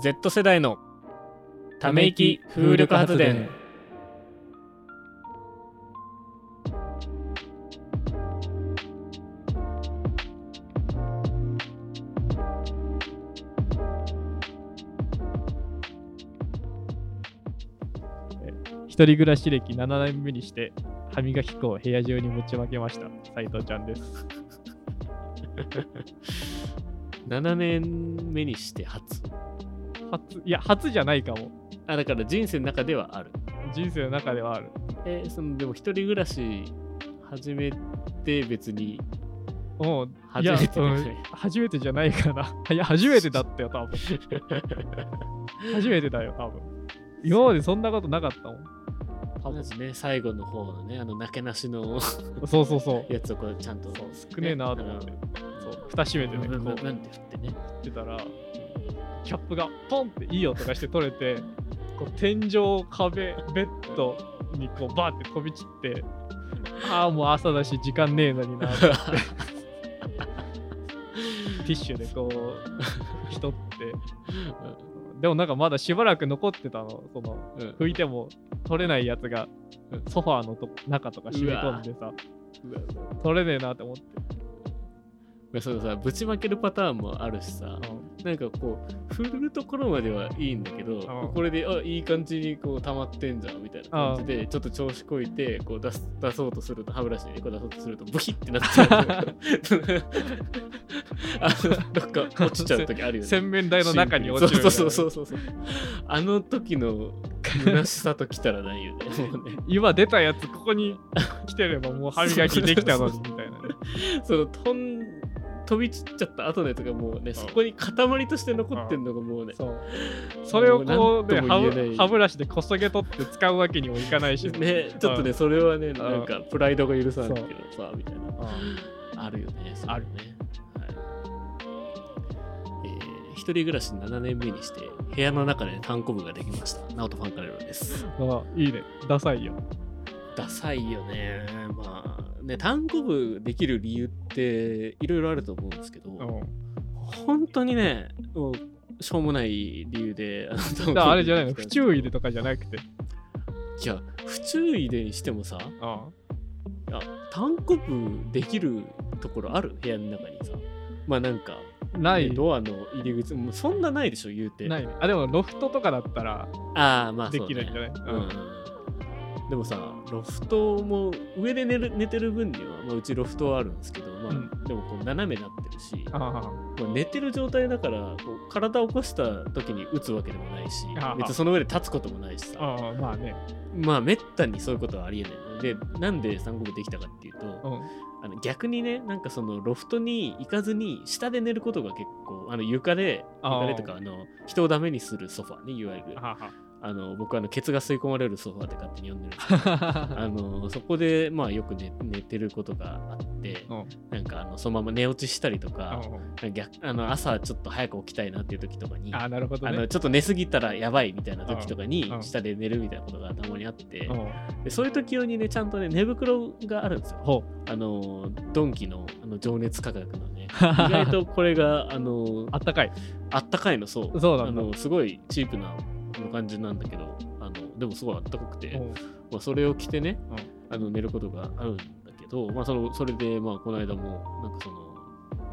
Z 世代のため息風力発電。一人暮らし歴7年目にして歯磨き粉を部屋中にぶちまけました。斉藤ちゃんです。7年目にして初初いや初じゃないかも。あだから人生の中ではある。人生の中ではある。えーそのでも一人暮らし始めて別にもう初めて初めてじゃないかな いや初めてだったよ多分。初めてだよ多分。今までそんなことなかったもん。多分。まずね最後の方のねあのなけなしの そうそうそう。やつをこうちゃんと。少ねえなと思って。そう蓋閉めてねこうブンブンブンって振ってね。ってたらキャップがポンっていい音がして取れてこう天井壁ベッドにこうバーって飛び散ってああもう朝だし時間ねえのになって ティッシュでこう拭き取って。でもなんかまだしばらく残ってたの。そのうん。拭いても取れないやつがソファーのと中とか染み込んでさ。取れねえなって思って、まあそのさぶちまけるパターンもあるしさなんかこう振るところまではいいんだけど、ん。これであいい感じにこう溜まってんじゃんみたいな感じでちょっと調子こいてこう出す出そうとすると歯ブラシでこう出そうとするとブヒってなっちゃう。あのどっか落ちちゃう時あるよね。洗面台の中に落ちるそうそうそうそうそうあの時の虚しさときたらないよね もうね。今出たやつここに来てればもう歯磨きできたのにみたいなね。その飛ん飛び散っちゃった後のやつがもうね、そこに塊として残ってんのがもうね、そうそれをこうね歯ブラシでこそげ取って使うわけにもいかないしね、ちょっとね、それはね、んなんかプライドが許さないけどさ、みたいな。うんあるよね、あるね。はい。えー一人暮らし7年目にして、部屋の中で単行部ができました。ナオトファンカレロです。あいいねダサいよダサいよね。まあ、ね、単行部できる理由っていろいろあると思うんですけど、うん。本当にね、しょうもない理由で、あれじゃないの？不注意でとかじゃなくて。いや、不注意でにしてもさ、あ単行部できるところある？部屋の中にさ。まあなんか、ない。ねドアの入り口もうそんなないでしょ言うて。ないね。あでもロフトとかだったらああまあできるんじゃない？うんうんでもさロフトも上で寝る寝てる分には、まあ、うちロフトはあるんですけど、まあうん。でもこう斜めになってるし、まあ、寝てる状態だからこう体を起こした時に打つわけでもないし別にその上で立つこともないしさ。まあね。まあめったにそういうことはありえない。のでなんで三国できたかっていうと、うん。あの逆にね、なんかそのロフトに行かずに下で寝ることが結構、あの床で、床でとかあの人をダメにするソファーね、いわゆる。ははあの僕はあのケツが吸い込まれるソファーって勝手に呼んでるんです。けど、あのそこでまあよく寝寝てることがあって、うん。なんかあのそのまま寝落ちしたりとか、うん逆あの朝ちょっと早く起きたいなっていう時とかに、あなるほどね。あのちょっと寝すぎたらやばいみたいな時とかにうん。下で寝るみたいなことがたまにあって、うん。でそういう時用にねちゃんとね寝袋があるんですよ。ほあのドンキのあの情熱価格のね 意外とこれがあのあったかい。あったかいのそう。そうなんだ。あのすごいチープなあの感じなんだけどあのでもすごいあったかくて、うん。まあ、それを着てね、うん。あの寝ることがあるんだけど、まあ、そのそれでまあこの間もなんかその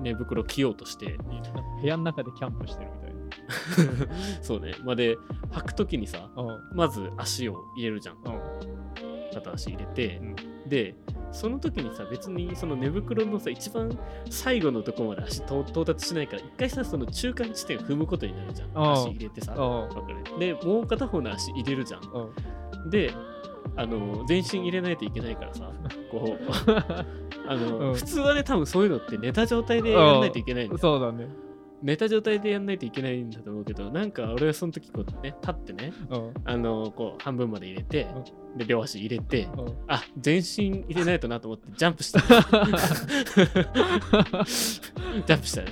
寝袋着ようとして 部屋の中でキャンプしてるみたい そうね。まあで履く時にさまず足を入れるじゃん。片足入れて、うん。でその時にさ別にその寝袋のさ一番最後のとこまで足と到達しないから一回さその中間地点を踏むことになるじゃん。足入れてさ。わうんかる。でもう片方の足入れるじゃん。うんであの全身入れないといけないからさこう。あの、うん。普通はね多分そういうのって寝た状態でやんないといけないんだよ。そうだね寝た状態でやんないといけないんだと思うけどなんか俺はその時こうね立ってねうん。あのこう半分まで入れて、で両足入れて、うん。あ全身入れないとなと思って ジャンプした。ジャンプしたね。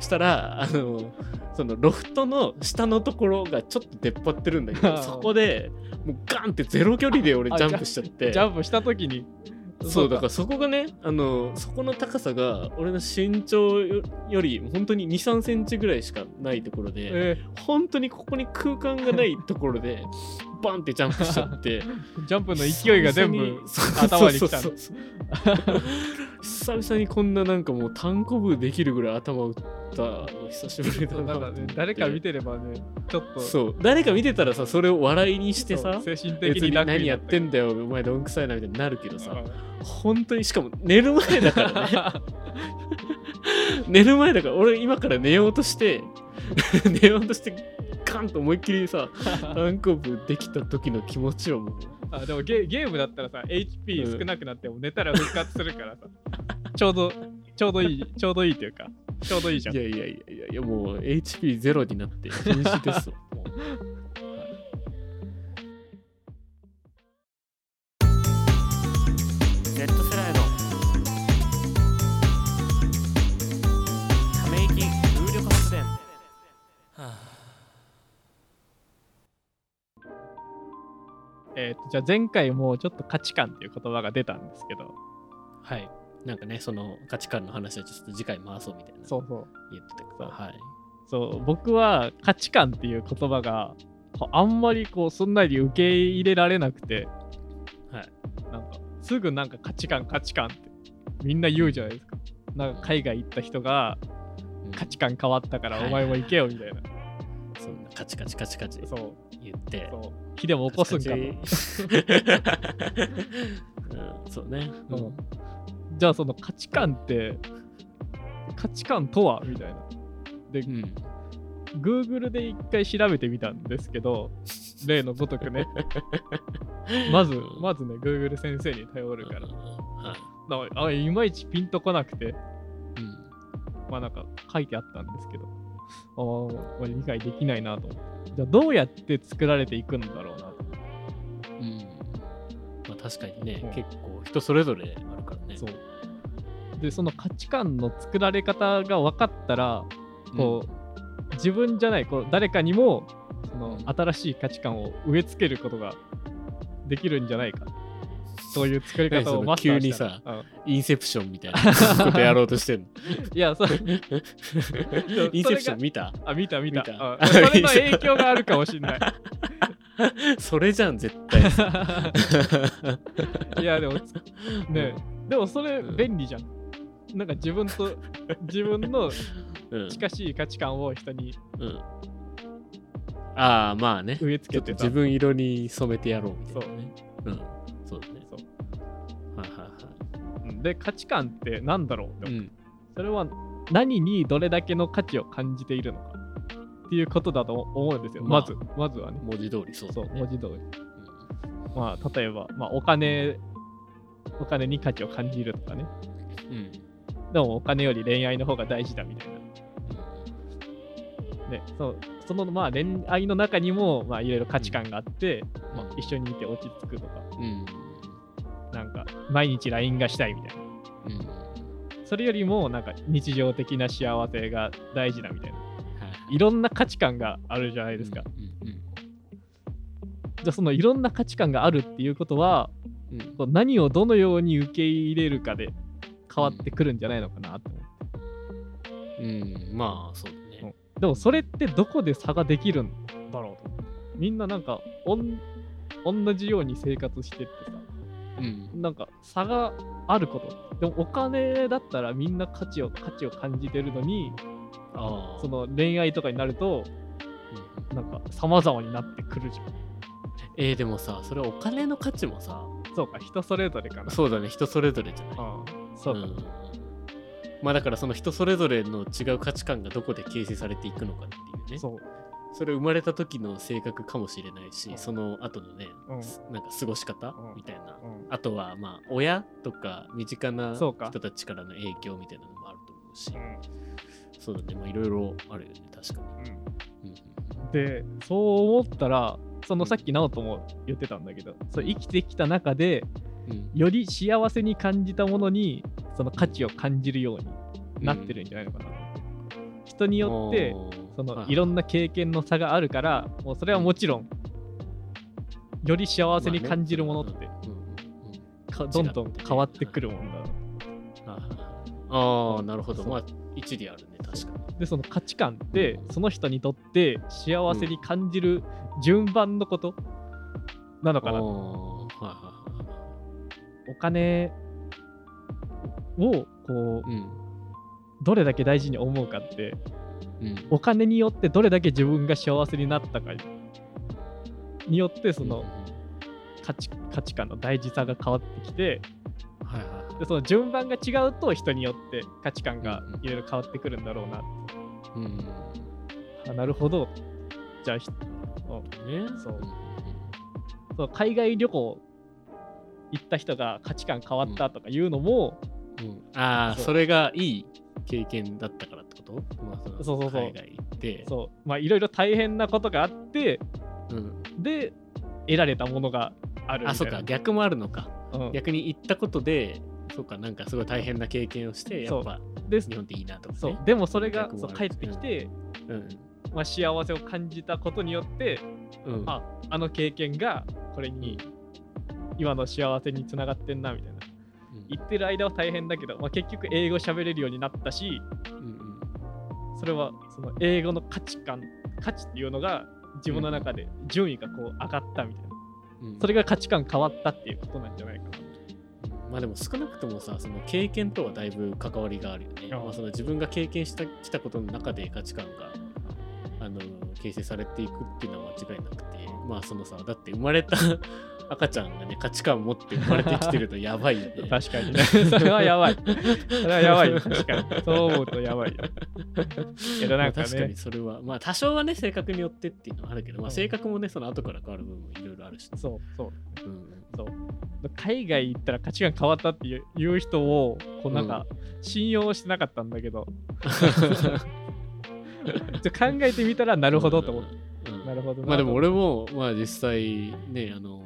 したらあのそのロフトの下のところがちょっと出っ張ってるんだけどそこでもうガンってゼロ距離で俺あジャンプしちゃって。ジャンプした時にそうだからそこがねあのそこの高さが俺の身長よより本当に2 3センチぐらいしかないところで、え。本当にここに空間がないところで バンってジャンプしちゃって。ー ジャンプの勢いが全部頭に来た。久々にこんななんかもう単行部できるぐらい頭打ったの久しぶりだな。んかね誰か見てればねちょっとそう。誰か見てたらさそれを笑いにしてさ精神的別に何やってんんだよお前どんくさいなみたいになるけどさ。本当にしかも寝る前だからね。寝る前だから俺今から寝ようとして 寝ようとしてカンと思いっきりさ単行部できた時の気持ちをもう。あでもゲゲームだったらさ HP 少なくなっても寝たら復活するからさ、ちょうどちょうどいいちょうどいいというかちょうどいいじゃん。いやいやいやいやもう HP ゼロになって瀕死ですわ。もうえーとじゃあ前回もちょっと価値観っていう言葉が出たんですけど。はい。なんかねその価値観の話はちょっと次回回そうみたいなそうそう。言ってたけど。はい。そう僕は価値観っていう言葉があんまりこうすんなり受け入れられなくてはい。なんかすぐなんか価値観価値観ってみんな言うじゃないですか。なんか海外行った人がうん。価値観変わったからはいお前も行けよみたいな、そんなカチカチカチカチ。そう言ってそう。火でも起こすんかと、うん、そうね。うん。じゃあその価値観って価値観とはみたいな。で、うん。Google で一回調べてみたんですけど 例のごとくね。まずまずね Google 先生に頼るから。はい。だからあいまいちピンとこなくて。うん。まあなんか書いてあったんですけど理解できないなとじゃあどうやって作られていくんだろうなと。うん。まあ確かにね、うん。結構人それぞれあるからね。そう。でその価値観の作られ方が分かったらこう、自分じゃないこう誰かにもそのうん新しい価値観を植え付けることができるんじゃないかそういう作り方をマスターしたら急にインセプションみたいなことやろうとしてんの。うんいやそう インセプション見た？あ見た見た見たあそれの 影響があるかもしれないそれじゃん、絶対。いやでもつねでもそれうん便利じゃんなんか自分と自分のうん。近しい価値観を人にうん。ああ、まあね。植え付けてさ自分色に染めてやろうみたいなね。そううん。んで価値観って何だろうって思ううん。それは何にどれだけの価値を感じているのかっていうことだと思うんですよ。まあまず、まずはね。文字通りそうそう。文字通り。まあ、例えば、まあ、お金、お金に価値を感じるとかね。うん。でも、お金より恋愛の方が大事だみたいな。ね、そうその、まあ、恋愛の中にも、まあ、いろいろ価値観があって、まあ、一緒にいて落ち着くとか、うん。なんか、毎日 LINE がしたいみたいな。うん。それよりも、なんか、日常的な幸せが大事だみたいな。はいいろんな価値観があるじゃないですか。うんうんじゃあそのいろんな価値観があるっていうことはうん何をどのように受け入れるかで変わってくるんじゃないのかなと思って、うん、まあそうだね。でもそれってどこで差ができるんだろうとみんななんかおん同じように生活してってさうん。なんか差があることでもお金だったらみんな価値を価値を感じてるのに。その恋愛とかになるとうんなんか様々になってくるじゃんえー、でもさ、それお金の価値もさ、そうか人それぞれかなそうだね、人それぞれじゃない。そうか、んまあだからその人それぞれの違う価値観がどこで形成されていくのかっていうね。そうそれ生まれた時の性格かもしれないし、その後のね、うん。すなんか過ごし方うん。みたいな。うん。あとはまあ親とか身近な人たちからの影響みたいなのもあると思うし、うん。そうだね、まあいろいろあるよね、確かに。うん。うんでそう思ったらそのさっき直人も言ってたんだけどそう生きてきた中でうん。うんより幸せに感じたものにその価値を感じるようになってるんじゃないのかな、人によってそのいろんな経験の差があるからもうそれはもちろんより幸せに感じるものってどんどん変わってくるもんだああなるほど。まあ一理あるね確かに。でその価値観ってその人にとって幸せに感じる順番のことなのかな、お金をこううん。どれだけ大事に思うかってうん。お金によってどれだけ自分が幸せになったかによってその価値価値観の大事さが変わってきてはいはいはい。でその順番が違うと人によって価値観がいろいろ変わってくるんだろうな、うんあなるほど。じゃあそう。そう海外旅行行った人が価値観変わったとかいうのも、うん。ああそれがいい経験だったからこと、まあ、のそうそうそう。海外行って。そう。まあいろいろ大変なことがあってうん、で得られたものがあるあそうか。逆もあるのか。うん。逆に行ったことでそうかなんかすごい大変な経験をしてやっぱで日本っていいなとか、ね、そう。でもそれがそう帰ってきて、うん。まあ、幸せを感じたことによってうん。ああの経験がこれに今の幸せにつながってんなみたいな。うん。言ってる間は大変だけど、まあ、結局英語喋れるようになったしうんそれはその英語の価値観価値っていうのが自分の中で順位がこう上がったみたいな。うん。うんそれが価値観変わったっていうことなんじゃないかな。まあでも少なくともさその経験とはだいぶ関わりがあるよね。まあ、その自分が経験したきたことの中で価値観が形成されていくっていうのは間違いなくてまあそのさだって生まれた 赤ちゃんがね価値観を持って生まれてきてるとやばいよね。確かにね。それはやばい。それはやばいよ。確かに。そう思うとやばいよ。けどなんかね。まあ確かにそれは。まあ多少はね性格によってっていうのはあるけど、まあ、うん性格もねその後から変わる部分もいろいろあるし、そうそう。うん、そう。海外行ったら価値観変わったっていう人をこうなんか信用してなかったんだけど、ちょっと 考えてみたらなるほどと思って、うん。なるほど。なまあでも俺もまあ実際ねあの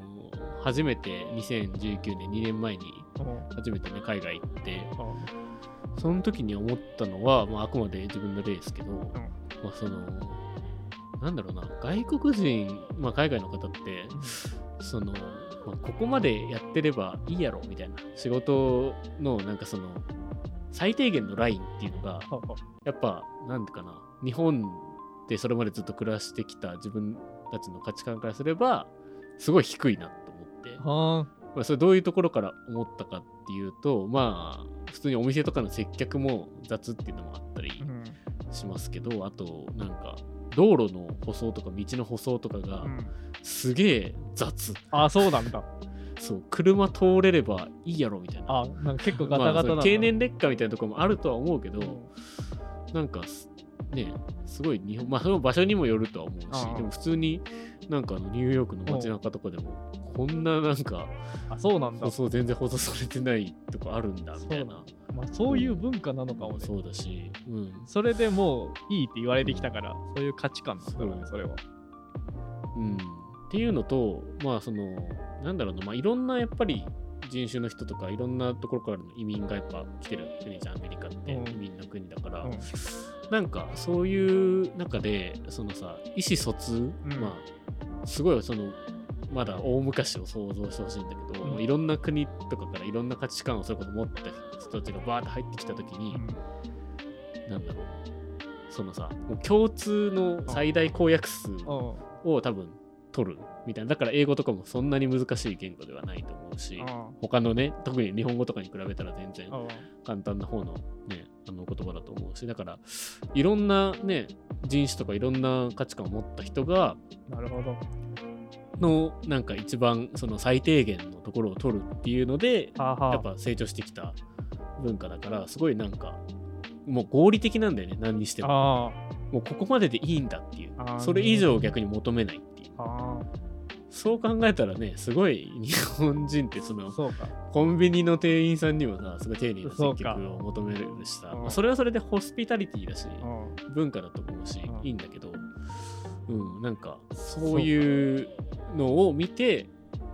初めて2019年2年前にうん。初めてね海外行ってうん。その時に思ったのは、まあ、あくまで自分の例ですけど、まあそのなんだろうな外国人、まあ、海外の方ってその、まあ、ここまでやってればいいやろみたいな仕事のなんかその最低限のラインっていうのがやっぱなんていうかな日本でそれまでずっと暮らしてきた自分たちの価値観からすればすごい低いなと思って、はまあ、それどういうところから思ったかっていうとまあ普通にお店とかの接客も雑っていうのもあったりしますけど、あとなんか道路の舗装とか道の舗装とかがうん。すげえ雑、あそうなんだ。そう車通れればいいやろみたいな。あなんか結構ガタまあガタなんだ、その経年劣化みたいなところもあるとは思うけど、うん。なんかすねすごい日本 まあその場所にもよるとは思うしでも普通になんかあのニューヨークの街中とかでもこんななんかあそうなんだ。舗装全然舗装されてないとこあるんだみたいな。まあ、そういう文化なのかもね、そうだし、うん、それでもういいって言われてきたから、そういう価値観なんだろうね、そう。それは。うん、っていうのとまあそのなんだろうなまあいろんなやっぱり人種の人とかいろんなところからの移民がやっぱ来てる国じゃんアメリカってうん。移民の国だから、うん。なんかそういう中でそのさ意思疎通、まあすごいそのまだ大昔を想像してほしいんだけど、うん。もういろんな国とかからいろんな価値観をそれこそ持った人たちがバーって入ってきた時に、なんだろうそのさもう共通の最大公約数うん。うん。を多分取るみたいな。だから英語とかもそんなに難しい言語ではないと思うし他のね特に日本語とかに比べたら全然うん。簡単な方のねあの言葉だと思うしだからいろんなね人種とかいろんな価値観を持った人がなるほど。のなんか一番その最低限のところを取るっていうのでやっぱ成長してきた文化だからすごいなんかもう合理的なんだよね何にしても。あもうここまででいいんだっていう。それ以上逆に求めないああそう考えたらねすごい日本人ってそあのそうか。コンビニの店員さんにもさすごい丁寧な接客を求めるしさ。うん。まあそれはそれでホスピタリティだしうん。文化だと思うしうん。いいんだけどうんなんかそういうのを見て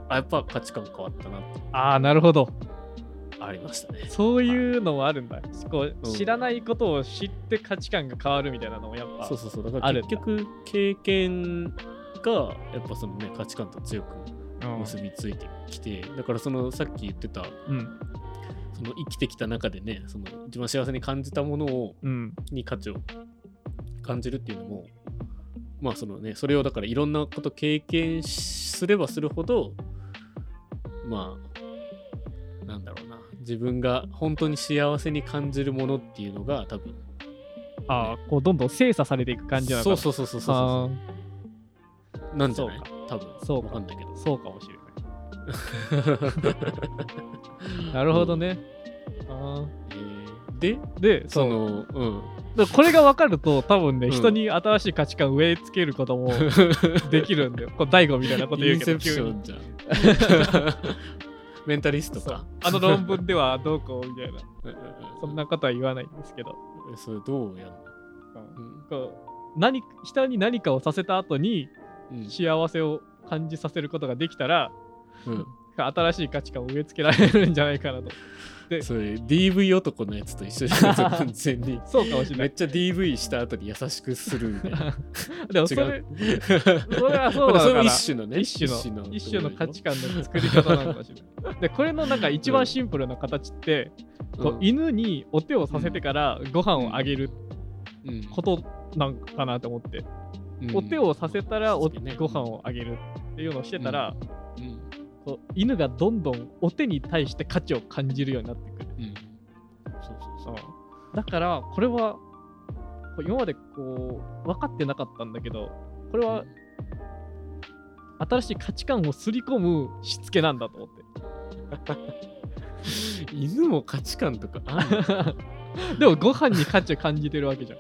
あやっぱ価値観変わったなああ、なるほど。ありましたね。そういうのもあるんだ。こううん。知らないことを知って価値観が変わるみたいなのもやっぱ。そうそうそう。だから結局経験がやっぱそのね価値観と強くうん結びついてきて、だからそのさっき言ってたうん。その生きてきた中でねその一番幸せに感じたものをうん。にに価値を感じるっていうのもまあそのねそれをだからいろんなこと経験すればするほどまあなんだろうな自分が本当に幸せに感じるものっていうのが多分ああ、こうどんどん精査されていく感じなのかなそうそうそうそうあそうなんじゃない？そうか。多分。そうかんないけど。ーそうかもしれない。なるほどね。あえー。でーで、そ。のう。ん。でこれが分かると、多分ね、うん。人に新しい価値観植え付けることも できるんだよ。こう大悟みたいなこと言うけど、メンタリストか。あの論文ではどうこうみたいな、うんうんうんそんなことは言わないんですけど、えそれどうやんの？うん。こう何人に何かをさせた後にうん幸せを感じさせることができたら、うん。新しい価値観を植え付けられるんじゃないかなと。それ DV 男のやつと一緒じゃない完全に そうかもしれない。めっちゃ DV した後に優しくするみたいな。でもそれ、それはそうだから。一種のね一種の一種の価値観観の作り方なのかもしれない。で、これのなんか一番シンプルな形って、こう犬にお手をさせてからご飯をあげることなんかなと思って、お手をさせたらおねご飯をあげるっていうのをしてたら、うん犬がどんどんお手に対して価値を感じるようになってくる。うんそうそうそうだから、これは、今までこう、分かってなかったんだけど、これは新しい価値観をすり込むしつけなんだと思って。犬も価値観とか でもご飯に価値を感じてるわけじゃん。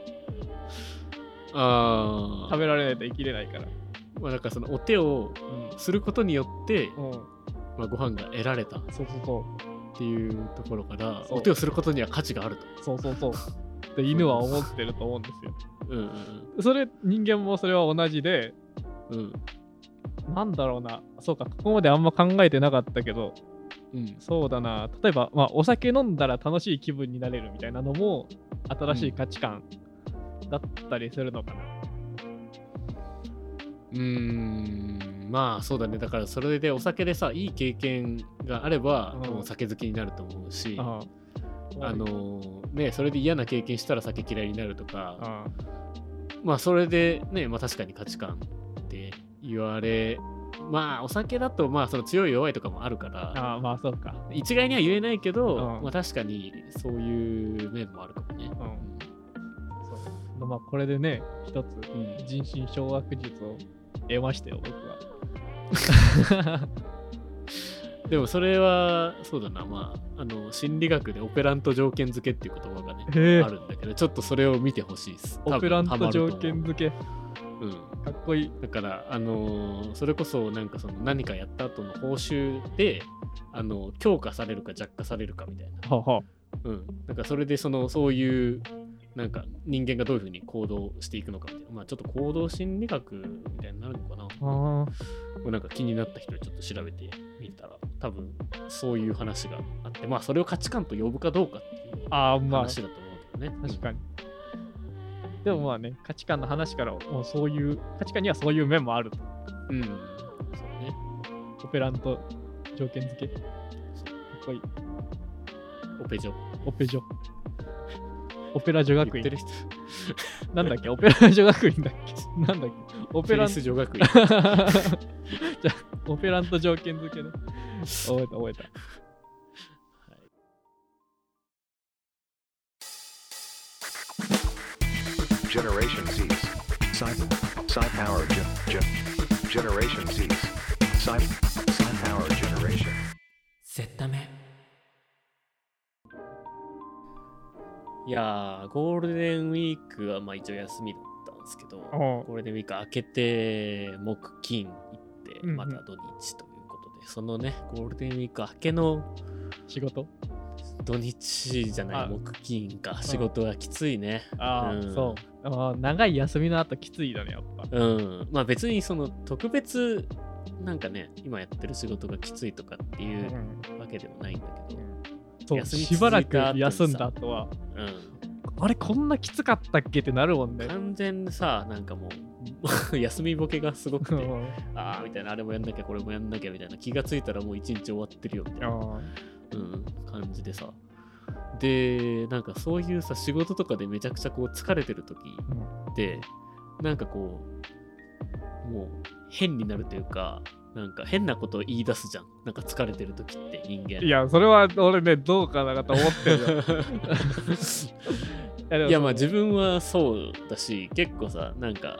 ああ食べられないと生きれないから。まあだからそのお手をすることによって、うん。まあ、ご飯が得られたっそうそうそていうところからお手をすることには価値があるとう。そうそうそう。で、犬は思ってると思うんですよ。うんうんそれ、人間もそれは同じで、うんうんなんだろうな。そうか、ここまであんま考えてなかったけど、うんそうだな。例えば、まあ、お酒飲んだら楽しい気分になれるみたいなのも、新しい価値観だったりするのかな。うーん。まあそうだね。だからそれでお酒でさいい経験があれば、うん。もう酒好きになると思うしあのーねそれで嫌な経験したら酒嫌いになるとかあまあそれでねまあ確かに価値観って言われまあお酒だとまあその強い弱いとかもあるからああまあそうか。一概には言えないけど、うん。まあ確かにそういう面もあるかもね。うんまあこれでね、一つうん人心掌握術を得ましたよ、僕は。でもそれはそうだなまああの心理学でオペラント条件付けっていう言葉がねあるんだけどちょっとそれを見てほしいです。オペラント条件付け、うんかっこいい。だから、あのーそれこそなんかその何かやった後の報酬で、あの強化されるか弱化されるかみたいな。はあはうん。だからそれでそのそういうなんか人間がどういうふうに行動していくのかみたいな。まあちょっと行動心理学みたいになるのかな。あなんか気になった人はちょっと調べてみたら、多分そういう話があって、まあそれを価値観と呼ぶかどうかっていうああ、まあ、話だと思うけどね。確かに。でもまあね、価値観の話からもうそういう、価値観にはそういう面もあると。うん。うん。そうね。オペラント条件付け。かっこいい。オペジョ。オペジョ。オペラ女学院言ってる。人。なんだっけ？オペラ女学院だっけ？なんだっけ？オペランフェリス女学院。じゃあ、オペラント条件付けね。覚えた覚えた。Generation Z. Sci Sci Power Gen, Gen, Generation Z. Sci Sci Power Generation. セッタメいやー、ゴールデンウィークはまあ一応休みだったんですけど、ゴールデンウィーク明けて、木、金行って、また土日ということで、そのね、ゴールデンウィーク明けの仕事？土日じゃなあ。い、木、金か、仕事はきついね。ああ、うん。そう。あー長い休みの後きついだね、やっぱ。うん。まあ別にその特別、なんかね、今やってる仕事がきついとかっていうわけでもないんだけど、そう休みしばらく休んだ後は、うん。あれこんなきつかったっけってなるもんね。完全にさ、なんかもう、休みボケがすごくて、うんああ、みたいな、あれもやんなきゃ、これもやんなきゃ、みたいな、気がついたらもう一日終わってるよ、みたいな、あうん、感じでさ。で、なんかそういうさ、仕事とかでめちゃくちゃこう疲れてる時ーって、なんかこう、もう変になるというか、なんか変なことを言い出すじゃん。なんか疲れてる時って人間。いや、それは俺ね、どうかなと思ってるよ。いやまあ自分はそうだし結構さなんか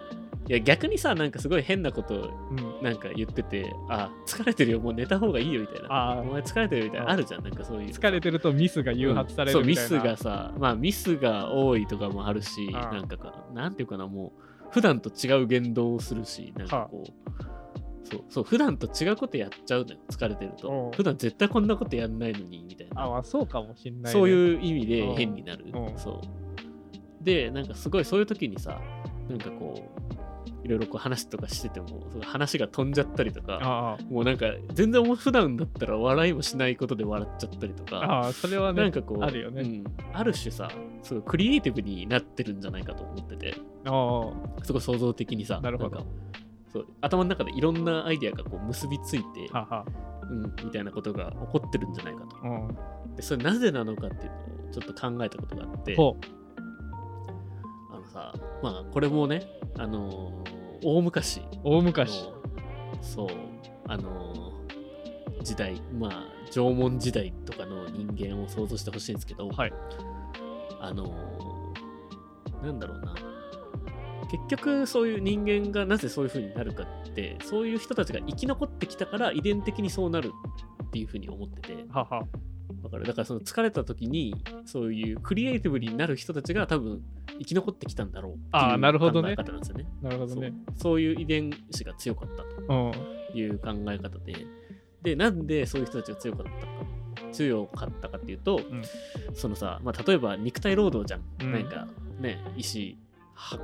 いや逆にさなんかすごい変なことうんなんか言っててあ疲れてるよもう寝た方がいいよみたいなあーお前疲れてるみたいあなあるじゃんなんかそういう疲れてるとミスが誘発されそうミるみたいな。スがさまあミスが多いとかもあるしなんかかなんていうかなもう普段と違う言動をするしなんかこうそうそう普段と違うことやっちゃうのよ疲れてるおと。う普段絶対こんなことやんないのにみたいな。あ、まあそうかもしんない、ね。そうう。いう意味でうん。変になる。う。ん。そう。で、なんかすごいそういう時にさ、なんかこう、いろいろこう話とかしてても、その話が飛んじゃったりとか、あもうなんか全然普段だったら笑いもしないことで笑っちゃったりとあ、か、ああ、それはね、なんかこう、あるよね。うん。ある種さ、すごいクリエイティブになってるんじゃないかと思ってて、あすごい創造的にさ、なるほどそう頭の中でいろんなアイデアがこう結びついて、あ、はは。うん、みたいなことが起こってるんじゃないかと。うん。で、それなぜなのかっていうのをちょっと考えたことがあって、ほあのさ、まあこれもね、あのー大昔う、大昔。の、そう、あのー時代、まあ縄文時代とかの人間を想像してほしいんですけど、はい。あのーなんだろうな。結局そういう人間がなぜそういう風になるかって、そういう人たちが生き残ってきたから遺伝的にそうなるっていう風に思ってて、はは。わかるだからその疲れた時にそういうクリエイティブになる人たちが多分生き残ってきたんだろうっていうあーなるほどね考え方なんですよね。なるほどね。そういう遺伝子が強かったうん。という考え方で、で、なんでそういう人たちが強かったか、強かったかっていうと、んそのさ、まあ、例えば肉体労働じゃん。うんなんかね、石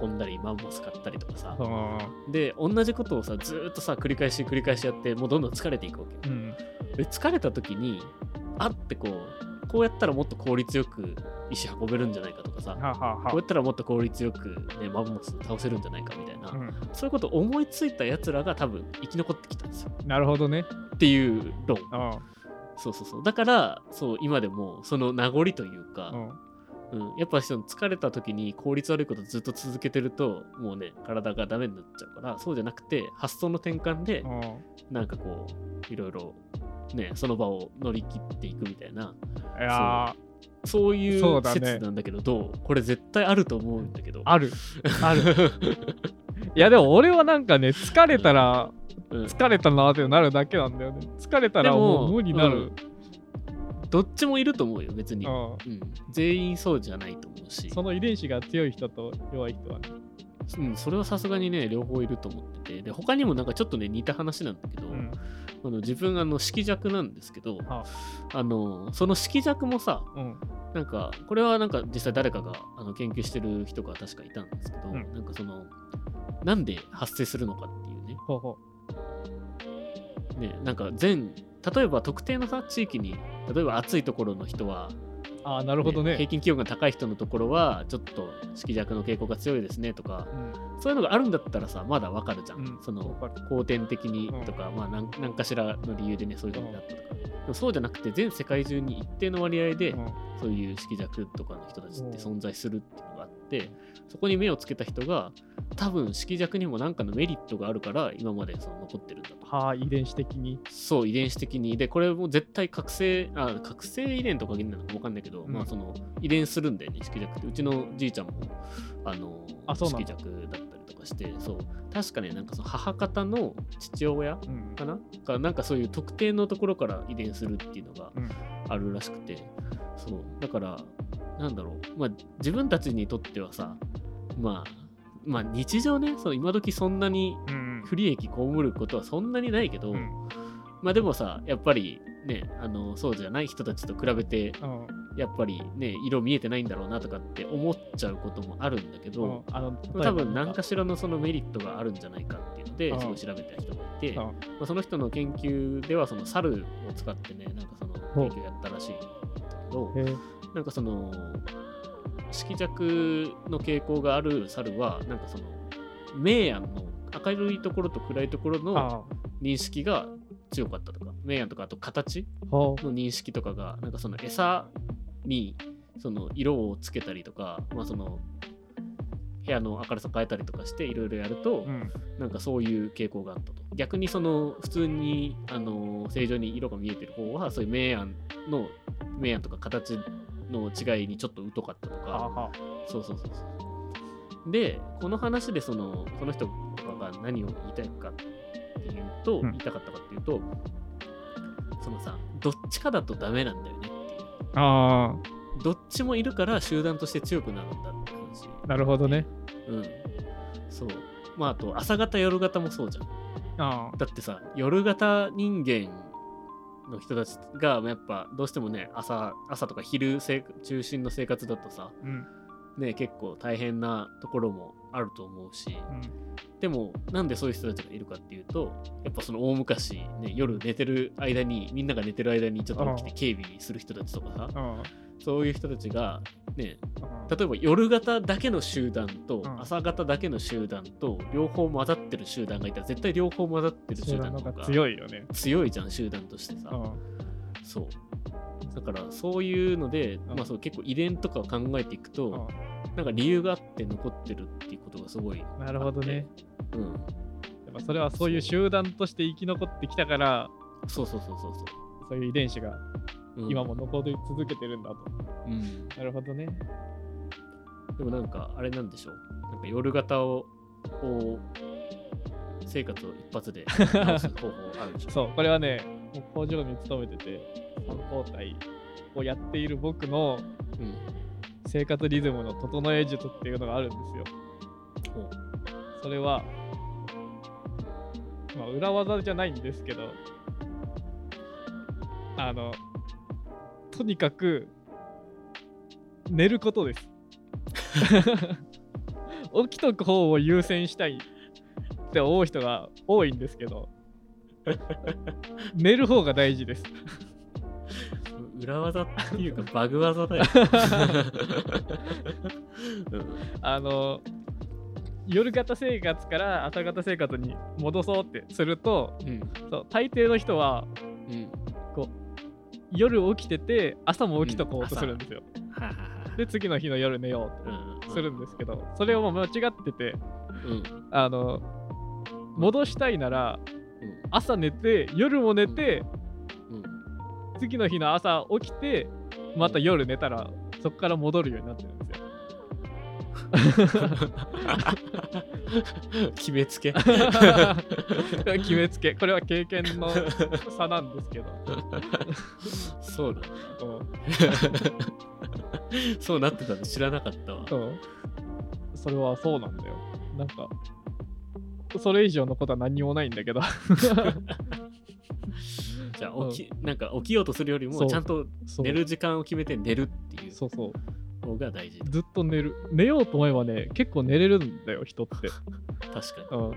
運んだり、マンモス買ったりとかさ。うで、同じことをさ、ずーっとさ、繰り返し繰り返しやって、もうどんどん疲れていくわけよ。ん。で、疲れた時に、あってこう、こうやったらもっと効率よく石運べるんじゃないかとかさ、こうやったらもっと効率よく、ね、マンモス倒せるんじゃないかみたいな、うん。そういうことを思いついたやつらが多分生き残ってきたんですよ。なるほどね。っていう論。うん。そうそうそう。だから、そう、今でもその名残というか、うん。うん、やっぱその疲れた時に効率悪いことずっと続けてると、もうね、体がダメになっちゃうから、そうじゃなくて、発想の転換で、うん。なんかこう、いろいろ、ね、その場を乗り切っていくみたいな、いやそういそう説なんだけど、どう？これ絶対あると思うんだけど。ー、ある。ある。いや、でも俺はなんかね、疲れたら、うん疲れたなってなるだけなんだよね。疲れたらもう無になる。どっちもいると思うよ、別に。うん。うん、全員そうじゃないと思うし。その遺伝子が強い人と弱い人はね。うん、それはさすがにね、両方いると思ってて。で、他にもなんかちょっとね、似た話なんだけど、うん。あの自分、あの、色弱なんですけど、はあの、その色弱もさ、うん。なんか、これはなんか実際誰かがあの研究してる人が確かいたんですけど、うんなんかその、なんで発生するのかっていうね、ほうほね、なんか全、例えば特定のさ、地域に、例えば暑いところの人は、う。ああ、なるほどね。平均気温が高い人のところは、ちょっと色弱の傾向が強いですねとか、うん。そういうのがあるんだったらさ、まだわかるじゃん。うんその後天的にうんとか、まあ何何かしらの理由でね、そういうふうになったとか。でもそうじゃなくて、全世界中に一定の割合で、うんそういう色弱とかの人たちってうん存在するっていうって、そこに目をつけた人が、多分色弱にも何かのメリットがあるから、今までその残ってるんだと。はあ、遺伝子的に？そう、遺伝子的に。で、これも絶対覚醒、あ、覚醒遺伝とか限定なのか分かんないけど、うんまあその遺伝するんだよね、色弱って。うちのじいちゃんも、あの、色だ弱だったりとかして、そう。確かね、なんかその母方の父親うん。かなんかそういう特定のところから遺伝するっていうのがうんあるらしくて、そう。だからなんだろう。まあ自分たちにとってはさまあまあ日常ね。その今時そんなにうん。不利益被ることはそんなにないけど、うん。まあでもさやっぱりねあのそうじゃない人たちと比べてうん。やっぱりね色見えてないんだろうなとかって思っちゃうこともあるんだけど、うん。あの、多分何かしらのそのメリットがあるんじゃないかっていうので、うん。すごい調べた人がいて、うん。まあ、その人の研究ではその猿を使ってね、なんかそのほう。研究やったらしいんだけど、なんかその色弱の傾向がある猿はなんかその明暗の明るいところと暗いところのあ認識が強かったとか明暗とかあと形の認識とかがなんかその餌にその色をつけたりとか、まあ、その部屋の明るさ変えたりとかしていろいろやると、う、うん、なんかそういう傾向があったと。逆にその普通にあの正常に色が見えてる方はそういう明暗の明暗とか形の違いにちょっと疎かったとか。そうそうそうそう。でこの話でそのその人が何を言いたいかっていうと、うん。言いたかったかっていうとそのさどっちかだとダメなんだよねっていう。あどっちもいるから集団として強くなるんだってなるほどね。うん。そう。まああと朝方夜型もそうじゃん。ああ。だってさ夜型人間の人たちがやっぱどうしてもね朝朝とか昼生中心の生活だとさうん。ね結構大変なところもあると思うし。うん。でもなんでそういう人たちがいるかっていうとやっぱその大昔、ね、夜寝てる間にみんなが寝てる間にちょっと起きて警備する人たちとかさあそういう人たちがねあ例えば夜型だけの集団とうん。朝型だけの集団と両方混ざってる集団がいたら絶対両方混ざってる集集団の方が強いよね。強いじゃん集団としてさ。あそう。だからそういうので、うん。まあ、そう結構遺伝とかを考えていくとなんか理由があって残ってるっていうことがすごいあなるほどね。うん。やっぱそれはそういう集団として生き残ってきたからそうそうそうそうそう、そういう遺伝子がうん今も残り続けてるんだと、うん。なるほどね。でもなんかあれなんでしょう。なんか夜型をこう生活を一発で直す方法あるでしょ そうこれはね工場に勤めてて三交代をやっている僕のうん。生活リズムの整え術っていうのがあるんですよ。それはまあ裏技じゃないんですけどあのとにかく寝ることです。起きとく方を優先したいって思う人が多いんですけど寝る方が大事です。裏技っていうかバグ技だよ、う んあの夜型生活から朝型生活に戻そうってするとうん。そう大抵の人はうん夜起きてて朝も起きとこうとするんですよ、はははで次の日の夜寝よううんとするんですけどそれをもう間違っててうん。あの戻したいならうん。朝寝て夜も寝てうん。次の日の朝起きてまた夜寝たらそこから戻るようになってるんですよ 決めつけ。決めつけ。これは経験の差なんですけど。そうだ。そうそうなってたの知らなかったわ。そうそれはそうなんだよ。なんかそれ以上のことは何にもないんだけど。じゃあ起きなんか起きようとするよりもちゃんと寝る時間を決めて寝るっていう。そうそう方が大事ずっと寝る。寝ようと思えばね結構寝れるんだよ人って。確かうん。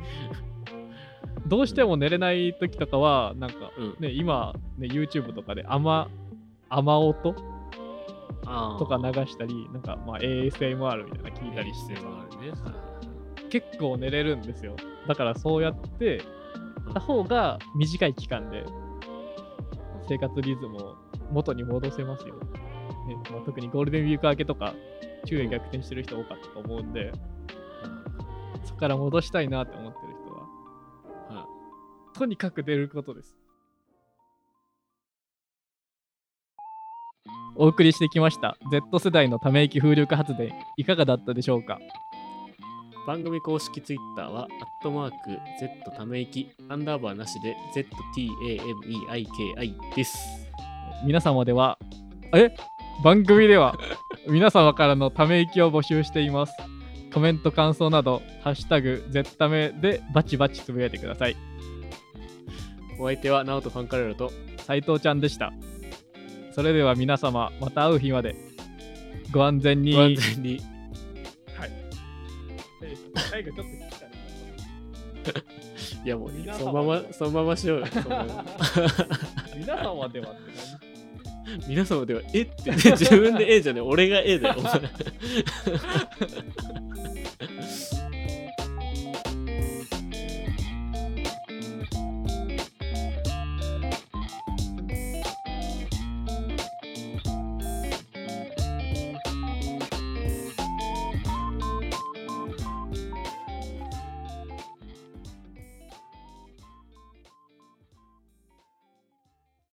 どうしても寝れない時とかは、なんか、に、うん、ね、今、ね、YouTube とかで雨、雨音とか流したり、なんか、まあ、ASMR みたいなの聞いたりしてね結構寝れるんですよ。だからそうやってた方が短い期間で生活リズムを元に戻せますよ。ねまあ、特にゴールデンウィーク明けとか、昼夜逆転してる人多かったと思うんで、そこから戻したいなって思ってる人は、はいはいとにかく寝ることです。お送りしてきました Z 世代のため息風力発電いかがだったでしょうか？番組公式ツイッターは、アットマーク Z ため息アンダーバーなしで ZTAMEIKI です。皆様ではえ？番組では皆様からのため息を募集しています。コメント感想などハッシュタグ Z ためでバチバチつぶやいてください。お相手は、ナオトファンカレラと、斉藤ちゃんでした。それでは皆様また会う日までご安全に。ご安全に。最後ちょっと聞きたい いやもうそのまま、そのまましようよ。皆様ではって何皆様ではえって、ね、自分でえじゃねえ俺がえだよ